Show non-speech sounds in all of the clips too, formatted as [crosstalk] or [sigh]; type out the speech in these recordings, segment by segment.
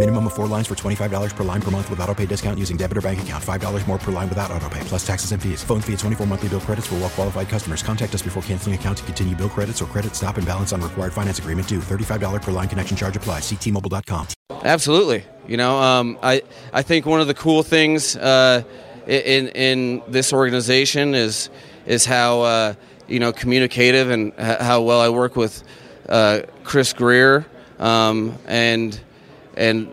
Minimum of four lines for $25 per line per month with auto pay discount using debit or bank account. $5 more per line without auto pay, plus taxes and fees. Phone fee at 24 monthly bill credits for well qualified customers. Contact us before canceling account to continue bill credits or credit stop and balance on required finance agreement due. $35 per line connection charge applies. Ctmobile.com. Absolutely. You know, um, I I think one of the cool things uh, in in this organization is is how uh, you know communicative and how well I work with uh, Chris Grier um, and and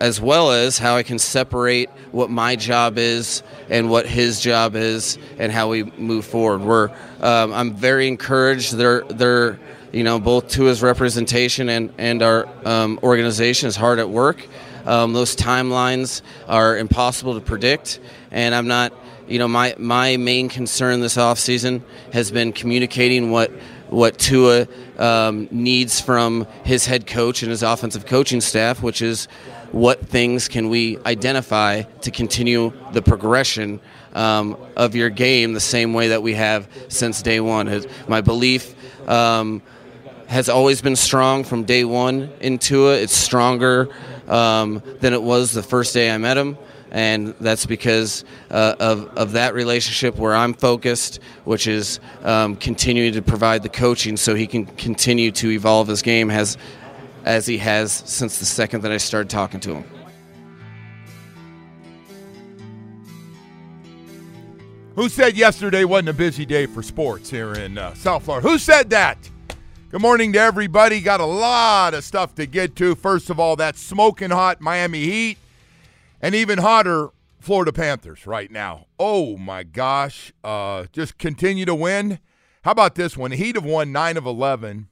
as well as how I can separate what my job is and what his job is and how we move forward. We're um, I'm very encouraged. They're they're you know both to his representation and and our um, organization is hard at work. Um, those timelines are impossible to predict, and I'm not. You know, my my main concern this offseason has been communicating what what Tua um, needs from his head coach and his offensive coaching staff, which is what things can we identify to continue the progression um, of your game the same way that we have since day one. My belief um, has always been strong from day one in Tua. It's stronger um, than it was the first day I met him. And that's because uh, of, of that relationship where I'm focused, which is um, continuing to provide the coaching so he can continue to evolve his game as, as he has since the second that I started talking to him. Who said yesterday wasn't a busy day for sports here in uh, South Florida? Who said that? Good morning to everybody. Got a lot of stuff to get to. First of all, that smoking hot Miami Heat and even hotter Florida Panthers right now. Oh my gosh. Uh, just continue to win. How about this one? Heat have won 9 of 11.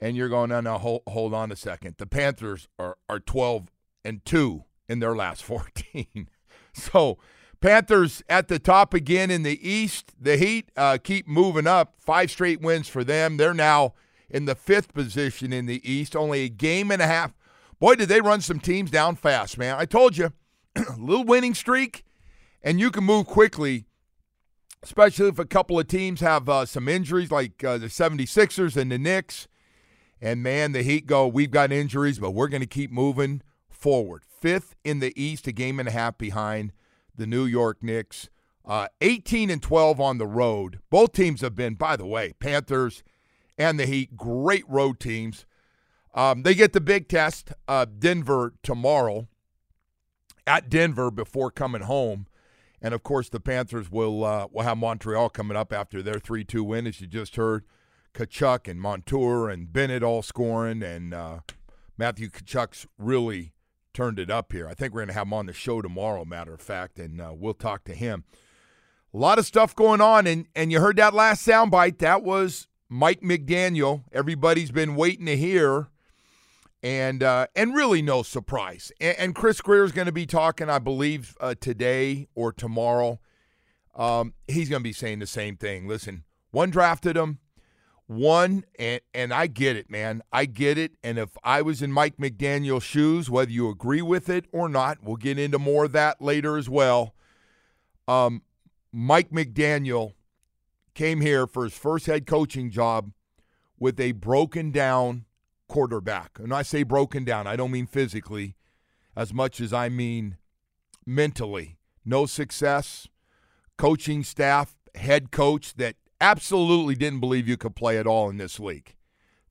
And you're going, no, no, hold, hold on a second. The Panthers are, are 12 and 2 in their last [laughs] 14. so, Panthers at the top again in the East. The Heat uh, keep moving up. Five straight wins for them. They're now in the fifth position in the East. Only a game and a half. Boy, did they run some teams down fast, man. I told you, a [clears throat] little winning streak, and you can move quickly, especially if a couple of teams have uh, some injuries like uh, the 76ers and the Knicks. And man, the Heat go, we've got injuries, but we're going to keep moving forward. Fifth in the East, a game and a half behind the New York Knicks. Uh, 18 and 12 on the road. Both teams have been, by the way, Panthers and the Heat, great road teams. Um, they get the big test, uh, Denver tomorrow, at Denver before coming home. And of course, the Panthers will uh, will have Montreal coming up after their 3 2 win, as you just heard. Tkachuk and Montour and Bennett all scoring, and uh, Matthew Tkachuk's really turned it up here. I think we're going to have him on the show tomorrow, matter of fact, and uh, we'll talk to him. A lot of stuff going on, and, and you heard that last soundbite. That was Mike McDaniel. Everybody's been waiting to hear, and uh, and really no surprise. And, and Chris Grier is going to be talking, I believe, uh, today or tomorrow. Um, he's going to be saying the same thing. Listen, one drafted him, one, and and I get it, man. I get it. And if I was in Mike McDaniel's shoes, whether you agree with it or not, we'll get into more of that later as well. Um, Mike McDaniel came here for his first head coaching job with a broken down quarterback. And I say broken down, I don't mean physically as much as I mean mentally. No success, coaching staff, head coach that absolutely didn't believe you could play at all in this league.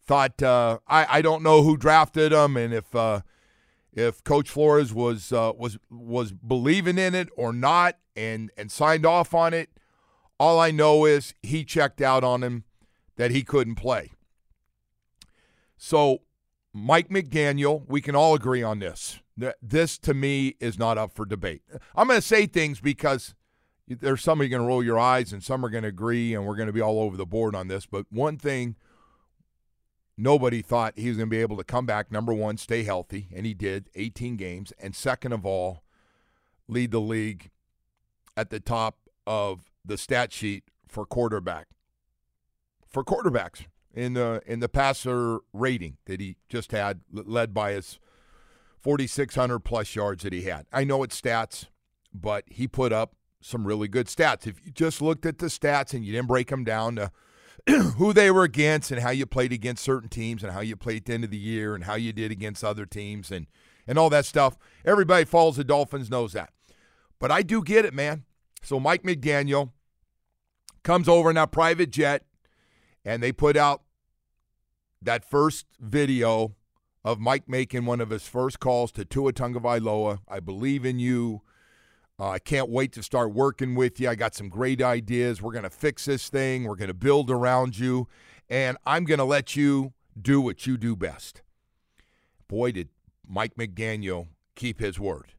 Thought uh, I I don't know who drafted him and if uh, if Coach Flores was uh, was was believing in it or not and and signed off on it. All I know is he checked out on him that he couldn't play. So Mike McDaniel, we can all agree on this. This to me is not up for debate. I'm going to say things because there's some you going to roll your eyes and some are going to agree, and we're going to be all over the board on this. But one thing nobody thought he was going to be able to come back, number one, stay healthy, and he did 18 games. And second of all, lead the league at the top of the stat sheet for quarterback. For quarterbacks in the in the passer rating that he just had, led by his 4,600 plus yards that he had. I know it's stats, but he put up some really good stats. If you just looked at the stats and you didn't break them down to [clears throat] who they were against and how you played against certain teams and how you played at the end of the year and how you did against other teams and and all that stuff, everybody follows the Dolphins knows that. But I do get it, man. So Mike McDaniel comes over in that private jet and they put out that first video of Mike making one of his first calls to Tua Tagovailoa. I believe in you. Uh, I can't wait to start working with you. I got some great ideas. We're going to fix this thing. We're going to build around you, and I'm going to let you do what you do best. Boy, did Mike McDaniel keep his word.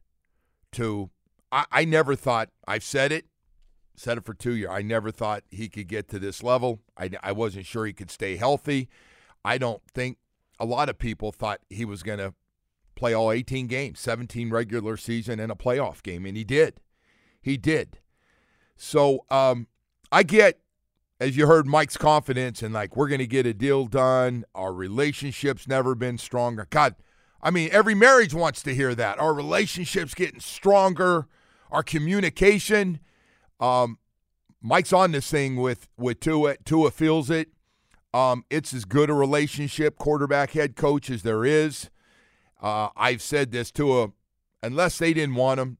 To I, I never thought I've said it, said it for two years. I never thought he could get to this level. I, I wasn't sure he could stay healthy. I don't think a lot of people thought he was going to play all 18 games, 17 regular season and a playoff game, and he did. He did. So um, I get, as you heard, Mike's confidence and like we're going to get a deal done. Our relationship's never been stronger. God, I mean, every marriage wants to hear that. Our relationship's getting stronger. Our communication. Um, Mike's on this thing with with Tua. Tua feels it. Um, it's as good a relationship, quarterback head coach, as there is. Uh, I've said this to him, unless they didn't want him,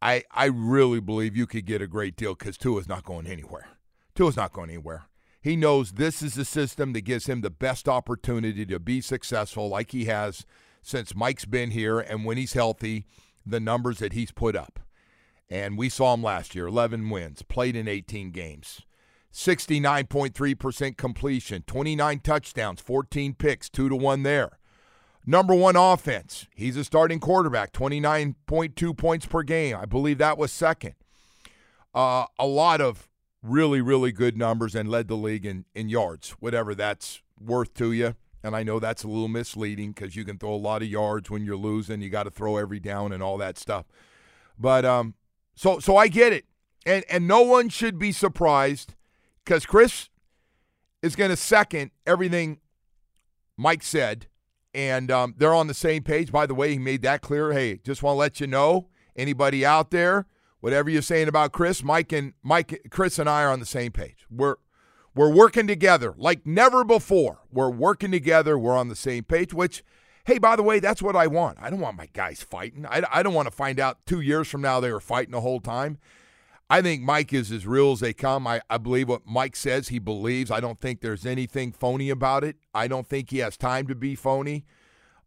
I I really believe you could get a great deal because Tua's not going anywhere. Tua's not going anywhere. He knows this is the system that gives him the best opportunity to be successful, like he has since Mike's been here, and when he's healthy, the numbers that he's put up. And we saw him last year 11 wins, played in 18 games. 69.3% completion, 29 touchdowns, 14 picks, 2 to 1 there. Number 1 offense. He's a starting quarterback, 29.2 points per game. I believe that was second. Uh, a lot of really, really good numbers and led the league in, in yards, whatever that's worth to you. And I know that's a little misleading because you can throw a lot of yards when you're losing. You got to throw every down and all that stuff. But um, so so I get it, and and no one should be surprised because Chris is going to second everything Mike said, and um, they're on the same page. By the way, he made that clear. Hey, just want to let you know, anybody out there, whatever you're saying about Chris, Mike and Mike, Chris and I are on the same page. We're we're working together like never before. We're working together. We're on the same page. Which, hey, by the way, that's what I want. I don't want my guys fighting. I, I don't want to find out two years from now they were fighting the whole time. I think Mike is as real as they come. I, I believe what Mike says he believes. I don't think there's anything phony about it. I don't think he has time to be phony.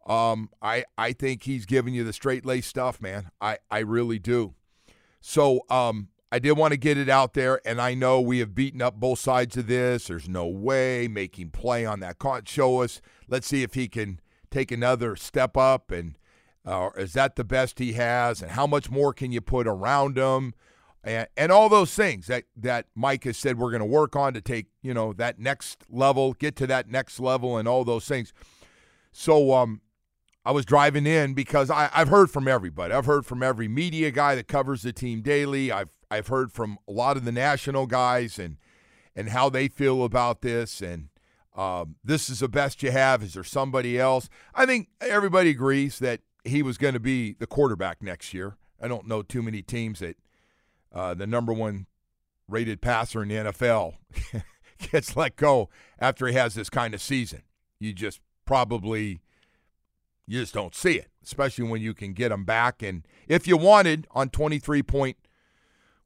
Um, I I think he's giving you the straight lace stuff, man. I, I really do. So um, I did want to get it out there, and I know we have beaten up both sides of this. There's no way making play on that. Can't show us. Let's see if he can take another step up, and uh, is that the best he has? And how much more can you put around him? And, and all those things that, that Mike has said we're going to work on to take, you know, that next level, get to that next level, and all those things. So um, I was driving in because I, I've heard from everybody. I've heard from every media guy that covers the team daily. I've I've heard from a lot of the national guys and and how they feel about this and um, this is the best you have. Is there somebody else? I think everybody agrees that he was going to be the quarterback next year. I don't know too many teams that uh, the number one rated passer in the NFL [laughs] gets let go after he has this kind of season. You just probably you just don't see it, especially when you can get him back. And if you wanted on twenty three point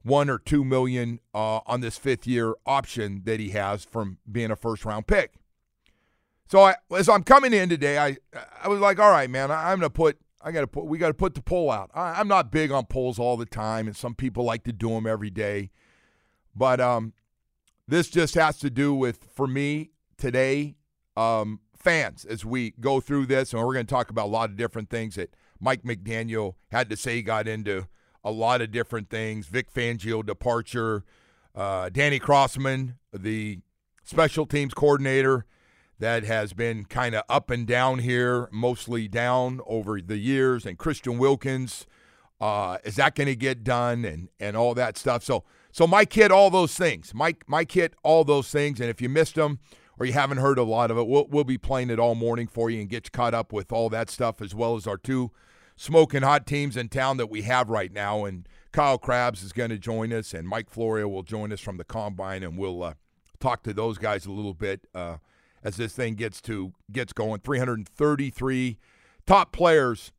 one or two million uh, on this fifth year option that he has from being a first round pick. So I, as I'm coming in today, I I was like, all right, man, I'm gonna put I got to put. We got to put the poll out. I, am not big on polls all the time, and some people like to do them every day. But um, this just has to do with for me today. Um, fans as we go through this, and we're going to talk about a lot of different things that Mike McDaniel had to say. Got into a lot of different things. Vic Fangio departure, uh, Danny Crossman, the special teams coordinator that has been kind of up and down here, mostly down over the years, and Christian Wilkins. Uh, is that going to get done and and all that stuff? So so Mike hit all those things. Mike Mike hit all those things, and if you missed them or you haven't heard a lot of it, we'll we'll be playing it all morning for you and get you caught up with all that stuff as well as our two smoking hot teams in town that we have right now. And Kyle Crabbs is going to join us, and Mike Florio will join us from the combine, and we'll uh, talk to those guys a little bit uh, as this thing gets to gets going. 333 top players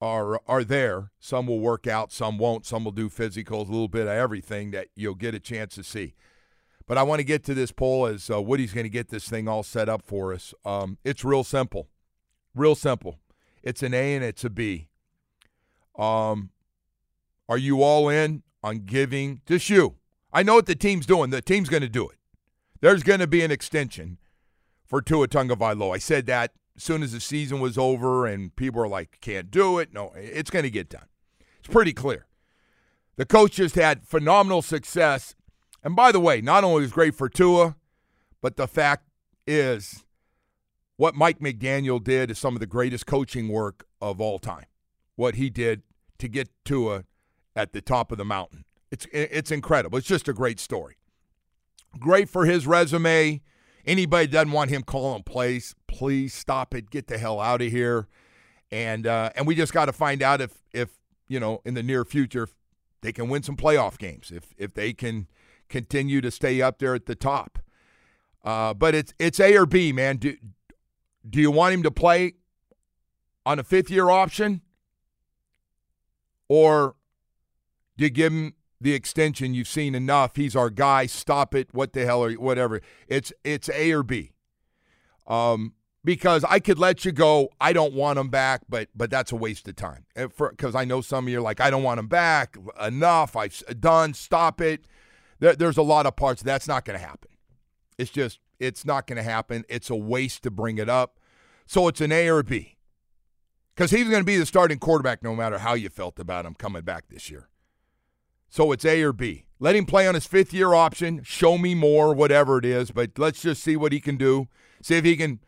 are are there. Some will work out, some won't. Some will do physicals, a little bit of everything that you'll get a chance to see. But I want to get to this poll as uh, Woody's going to get this thing all set up for us. Um, it's real simple, real simple. It's an A and it's a B. Um, are you all in on giving? Just you. I know what the team's doing. The team's going to do it. There's going to be an extension for Tua Tagovailoa. I said that as soon as the season was over, and people are like, "Can't do it." No, it's going to get done. It's pretty clear. The coach just had phenomenal success, and by the way, not only was great for Tua, but the fact is, what Mike McDaniel did is some of the greatest coaching work of all time. What he did to get Tua at the top of the mountain. It's it's incredible. It's just a great story. Great for his resume. Anybody doesn't want him calling plays, please stop it. Get the hell out of here. And uh, and we just got to find out if if you know in the near future they can win some playoff games. If if they can continue to stay up there at the top. Uh, but it's it's A or B, man. Do do you want him to play on a fifth year option? Or do you give him the extension? You've seen enough. He's our guy. Stop it. What the hell are you? whatever. It's it's A or B. Um, because I could let you go. I don't want him back, but but that's a waste of time. Because I know some of you are like, I don't want him back. Enough. I've done. Stop it. There, there's a lot of parts. That's not going to happen. It's just it's not going to happen. It's a waste to bring it up. So it's an A or a B because he's going to be the starting quarterback no matter how you felt about him coming back this year. So it's A or B. Let him play on his fifth year option. Show me more, whatever it is. But let's just see what he can do. See if he can,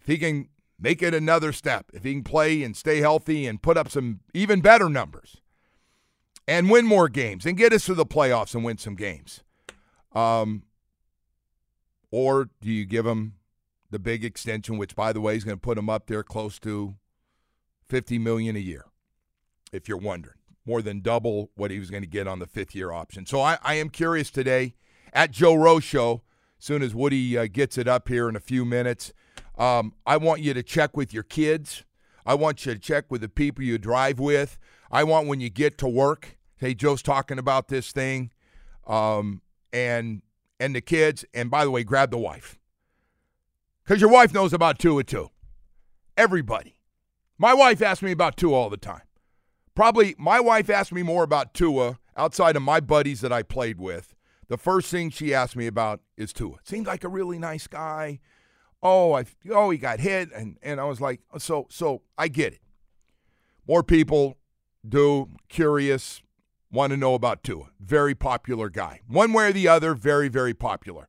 if he can make it another step. If he can play and stay healthy and put up some even better numbers, and win more games and get us to the playoffs and win some games. Um, or do you give him the big extension, which by the way is going to put him up there close to 50 million a year, if you're wondering. More than double what he was going to get on the fifth year option. So I, I am curious today at Joe Show, soon as Woody uh, gets it up here in a few minutes. Um, I want you to check with your kids. I want you to check with the people you drive with. I want when you get to work, hey, Joe's talking about this thing, um, and and the kids. And by the way, grab the wife because your wife knows about Tua two. Everybody. My wife asks me about Tua all the time. Probably my wife asked me more about Tua outside of my buddies that I played with. The first thing she asked me about is Tua. Seems like a really nice guy. Oh, I oh he got hit, and and I was like, so so I get it. More people do curious, want to know about Tua. Very popular guy. One way or the other, very very popular.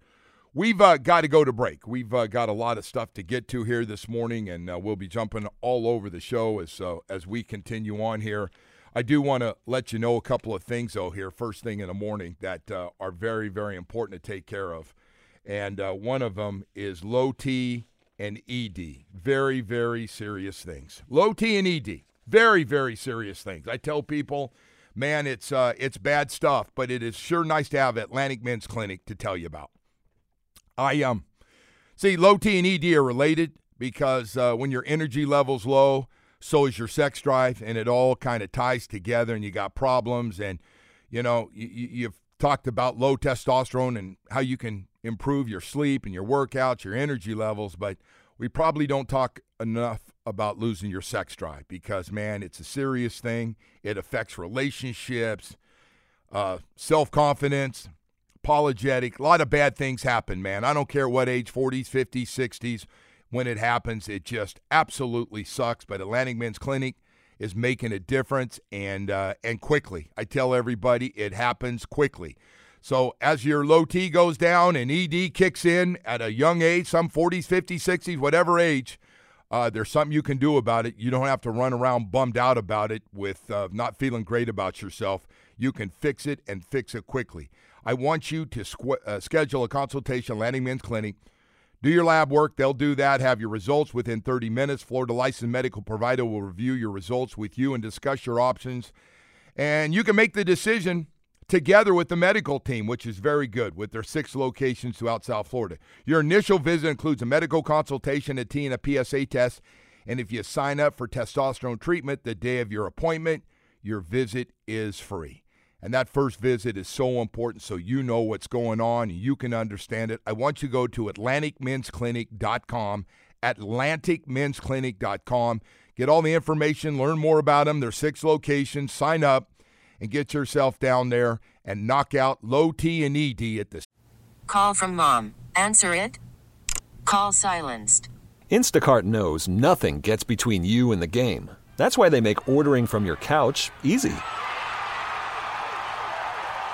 We've uh, got to go to break. We've uh, got a lot of stuff to get to here this morning, and uh, we'll be jumping all over the show as uh, as we continue on here. I do want to let you know a couple of things, though, here first thing in the morning that uh, are very, very important to take care of, and uh, one of them is low T and ED. Very, very serious things. Low T and ED. Very, very serious things. I tell people, man, it's it's bad stuff, but it is sure nice to have Atlantic Men's Clinic to tell you about. I um see low T and ED are related because uh, when your energy level's low, so is your sex drive, and it all kind of ties together, and you got problems. And you know you, you've talked about low testosterone and how you can improve your sleep and your workouts, your energy levels, but we probably don't talk enough about losing your sex drive because man, it's a serious thing. It affects relationships, uh, self confidence apologetic. A lot of bad things happen, man. I don't care what age 40s, 50s, 60s. when it happens. It just absolutely sucks. But Atlantic Men's Clinic is making a difference and uh, and quickly. I tell everybody it happens quickly. So as your low T goes down and ED kicks in at a young age, some 40s, 50s, 60s, whatever age, uh, there's something you can do about it. You don't have to run around bummed out about it with uh, not feeling great about yourself. You can fix it and fix it quickly. I want you to squ- uh, schedule a consultation, Atlantic Men's Clinic. Do your lab work. They'll do that. Have your results within 30 minutes. Florida licensed medical provider will review your results with you and discuss your options. And you can make the decision together with the medical team, which is very good with their six locations throughout South Florida. Your initial visit includes a medical consultation, a T, and a PSA test. And if you sign up for testosterone treatment the day of your appointment, your visit is free. And that first visit is so important so you know what's going on and you can understand it. I want you to go to AtlanticMen'sClinic.com, AtlanticMen'sClinic.com. Get all the information, learn more about them. There's six locations. Sign up and get yourself down there and knock out low T and ED at the Call from mom. Answer it. Call silenced. Instacart knows nothing gets between you and the game. That's why they make ordering from your couch easy.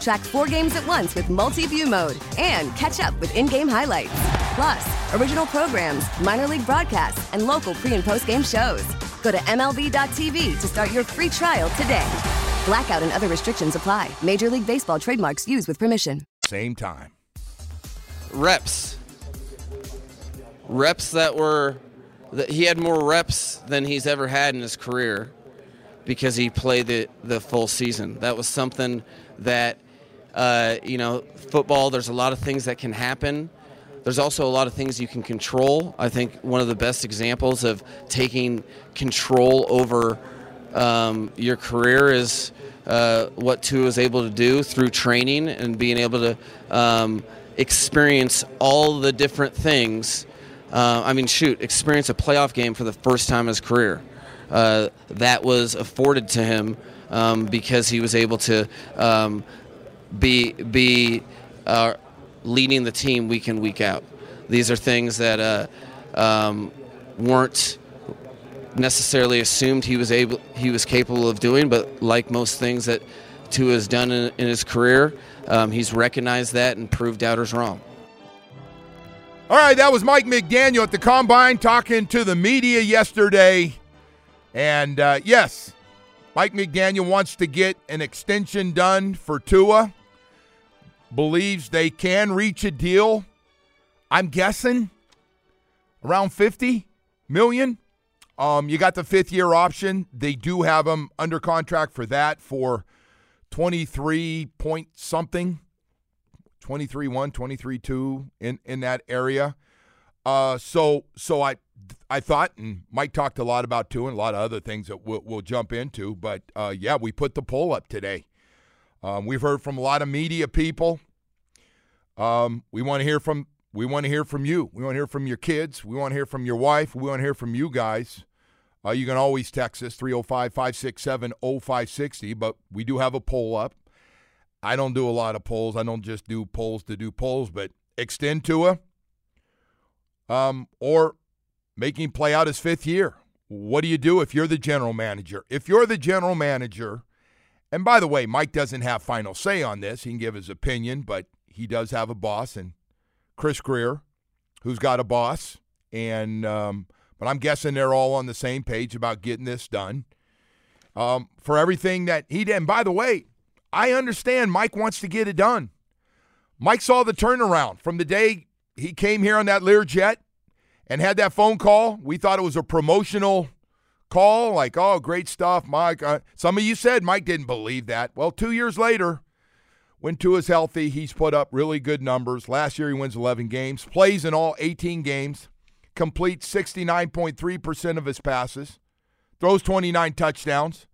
Track four games at once with multi view mode and catch up with in game highlights. Plus, original programs, minor league broadcasts, and local pre and post game shows. Go to MLB.tv to start your free trial today. Blackout and other restrictions apply. Major League Baseball trademarks used with permission. same time. reps. Reps that were that he had more reps than he's ever had in his career because he played the the full season. That was something that uh, you know, football. There's a lot of things that can happen. There's also a lot of things you can control. I think one of the best examples of taking control over um, your career is uh, what Tua is able to do through training and being able to um, experience all the different things. Uh, I mean, shoot, experience a playoff game for the first time in his career. Uh, that was afforded to him um, because he was able to um, be be uh, leading the team week in week out. These are things that uh, um, weren't necessarily assumed he was able he was capable of doing, but like most things that Tua has done in, in his career, um, he's recognized that and proved doubters wrong. All right, that was Mike McDaniel at the combine talking to the media yesterday. And uh, yes, Mike McDaniel wants to get an extension done for Tua. Believes they can reach a deal. I'm guessing around 50 million. Um, you got the fifth year option. They do have him under contract for that for 23 point something. 23 1, 23 2 in, in that area. Uh, so so I I thought, and Mike talked a lot about Tua, and a lot of other things that we'll, we'll jump into. But uh, yeah, we put the poll up today. Um, we've heard from a lot of media people. Um, we want to hear from we want to hear from you. We want to hear from your kids. We want to hear from your wife. We want to hear from you guys. Uh, you can always text us 305 567 0560, but we do have a poll up. I don't do a lot of polls. I don't just do polls to do polls, but extend Tua um, or making play out his fifth year. What do you do if you're the general manager? If you're the general manager, and by the way, Mike doesn't have final say on this. He can give his opinion, but he does have a boss, and Chris Grier who's got a boss, and um, but I'm guessing they're all on the same page about getting this done. Um, for everything that he did. And by the way, I understand Mike wants to get it done. Mike saw the turnaround from the day he came here on that Learjet and had that phone call. We thought it was a promotional call, like, oh, great stuff, Mike. Uh, some of you said Mike didn't believe that. Well, two years later, when Tua's healthy, he's put up really good numbers. Last year, he wins 11 games, plays in all 18 games, completes 69.3% of his passes, throws 29 touchdowns.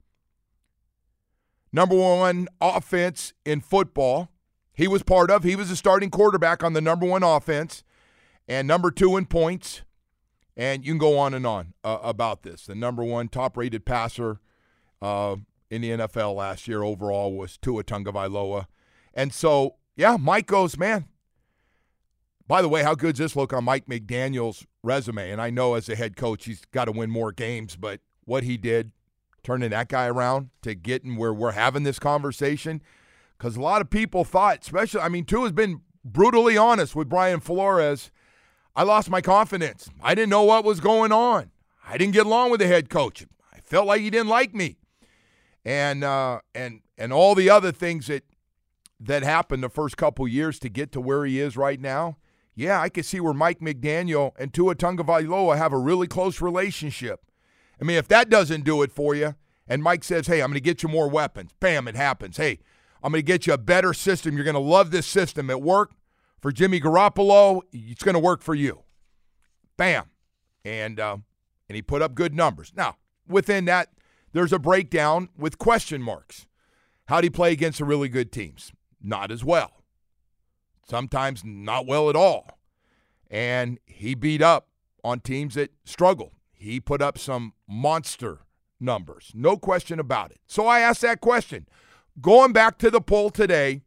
Number one offense in football. He was part of. He was a starting quarterback on the number one offense, and number two in points. And you can go on and on uh, about this. The number one top-rated passer uh, in the NFL last year overall was Tua Tagovailoa. And so, yeah, Mike goes, man. By the way, how good's this look on Mike McDaniel's resume? And I know as a head coach, he's got to win more games, but what he did, turning that guy around to getting where we're having this conversation, because a lot of people thought, especially, I mean, Tua's been brutally honest with Brian Flores. I lost my confidence. I didn't know what was going on. I didn't get along with the head coach. I felt like he didn't like me, and uh, and and all the other things that that happened the first couple years to get to where he is right now, yeah, I can see where Mike McDaniel and Tua Tagovailoa have a really close relationship. I mean, if that doesn't do it for you, and Mike says, "Hey, I'm going to get you more weapons," bam, it happens. Hey, I'm going to get you a better system. You're going to love this system. It worked for Jimmy Garoppolo. It's going to work for you. Bam, and uh, and he put up good numbers. Now, within that, there's a breakdown with question marks. How do he play against the really good teams? not as well. Sometimes not well at all. And he beat up on teams that struggled. He put up some monster numbers, no question about it. So I asked that question. Going back to the poll today,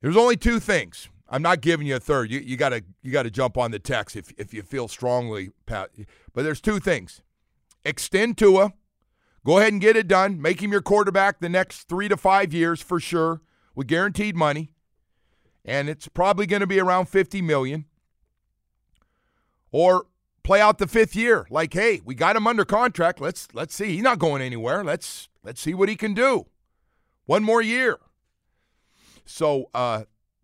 there's only two things. I'm not giving you a third. You, you gotta you gotta jump on the text if if you feel strongly, Pat. But there's two things. Extend Tua. Go ahead and get it done. Make him your quarterback the next three to five years for sure with guaranteed money, and it's probably going to be around 50 million. Or play out the fifth year. Like, hey, we got him under contract. Let's let's see. He's not going anywhere. Let's let's see what he can do. One more year. So uh,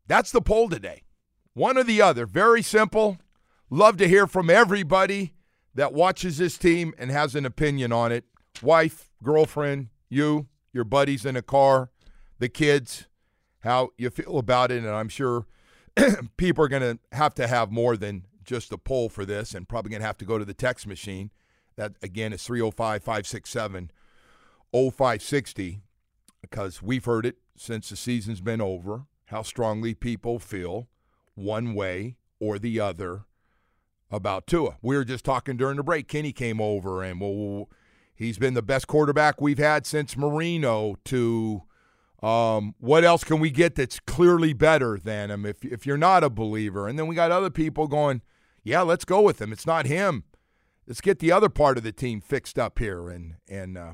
that's the poll today. One or the other. Very simple. Love to hear from everybody that watches this team and has an opinion on it. Wife, girlfriend, you, your buddies in a car, the kids how you feel about it. And I'm sure [clears throat] people are going to have to have more than just a poll for this and probably going to have to go to the text machine. That, again, is 305 567 0560 because we've heard it since the season's been over how strongly people feel one way or the other about Tua. We were just talking during the break. Kenny came over and well, he's been the best quarterback we've had since Marino to um, what else can we get that's clearly better than him if, if you're not a believer? And then we got other people going, yeah, let's go with him. It's not him. Let's get the other part of the team fixed up here. And, and uh,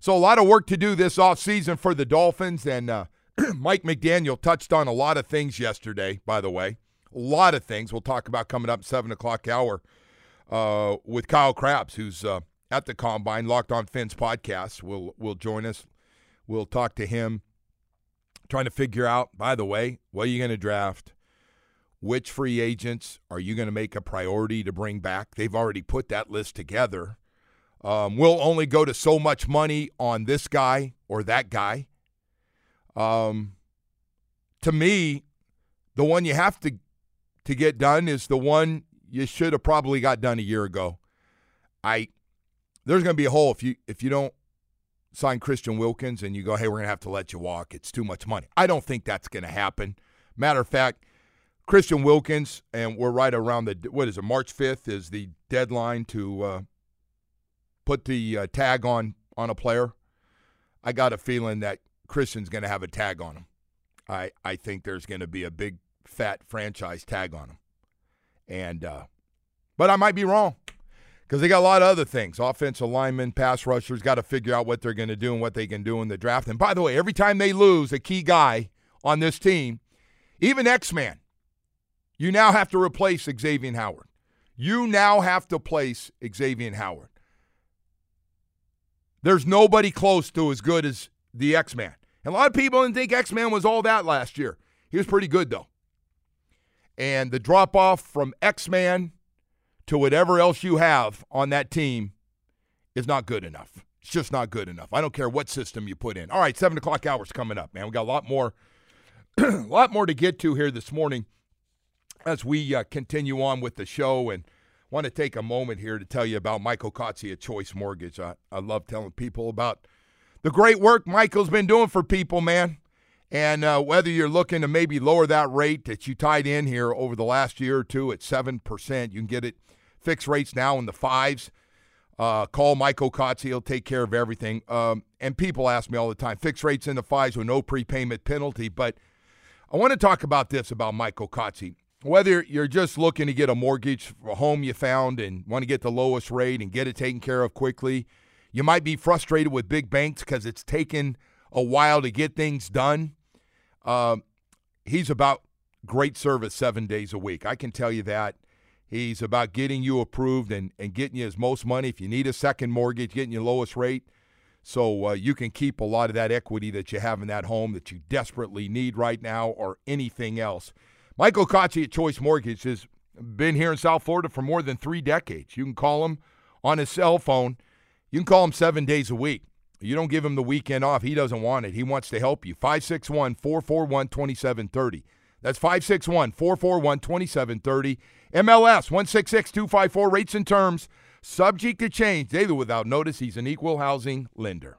so a lot of work to do this offseason for the Dolphins. And uh, [clears throat] Mike McDaniel touched on a lot of things yesterday, by the way. A lot of things we'll talk about coming up 7 o'clock hour uh, with Kyle Crabbs, who's uh, at the Combine, Locked on Fins podcast. Will will join us. We'll talk to him trying to figure out, by the way, what are you going to draft? Which free agents are you going to make a priority to bring back? They've already put that list together. Um, we'll only go to so much money on this guy or that guy. Um, to me, the one you have to to get done is the one you should have probably got done a year ago. I there's going to be a hole if you if you don't sign Christian Wilkins and you go, hey, we're going to have to let you walk. It's too much money. I don't think that's going to happen. Matter of fact, Christian Wilkins, and we're right around the, what is it, March 5th is the deadline to uh, put the uh, tag on, on a player. I got a feeling that Christian's going to have a tag on him. I, I think there's going to be a big, fat franchise tag on him. And, uh, but I might be wrong because they got a lot of other things. Offensive linemen, pass rushers, got to figure out what they're going to do and what they can do in the draft. And by the way, every time they lose a key guy on this team, even X Man, You now have to replace Xavier Howard. You now have to place Xavier Howard. There's nobody close to as good as the X Man. And a lot of people didn't think X Man was all that last year. He was pretty good, though. And the drop off from X Man to whatever else you have on that team is not good enough. It's just not good enough. I don't care what system you put in. All right, seven o'clock hours coming up, man. We got a lot more, [clears throat] a lot more to get to here this morning as we uh, continue on with the show and want to take a moment here to tell you about Michael Kotze at Choice Mortgage. I, I love telling people about the great work Michael's been doing for people, man. And uh, whether you're looking to maybe lower that rate that you tied in here over the last year or two at 7%, you can get it fixed rates now in the fives. Uh, call Michael Kotze. He'll take care of everything. Um, and people ask me all the time, fixed rates in the fives with no prepayment penalty. But I want to talk about this about Michael Kotze. Whether you're just looking to get a mortgage for a home you found and want to get the lowest rate and get it taken care of quickly, you might be frustrated with big banks because it's taken a while to get things done. Uh, he's about great service seven days a week. I can tell you that. He's about getting you approved and, and getting you as most money. If you need a second mortgage, getting you lowest rate. So uh, you can keep a lot of that equity that you have in that home that you desperately need right now or anything else. Michael Kotze at Choice Mortgage has been here in South Florida for more than three decades. You can call him on his cell phone. You can call him seven days a week. You don't give him the weekend off. He doesn't want it. He wants to help you. 561 441 2730. That's 561 441 2730. MLS 166 254. Rates and terms subject to change. Daily without notice. He's an equal housing lender.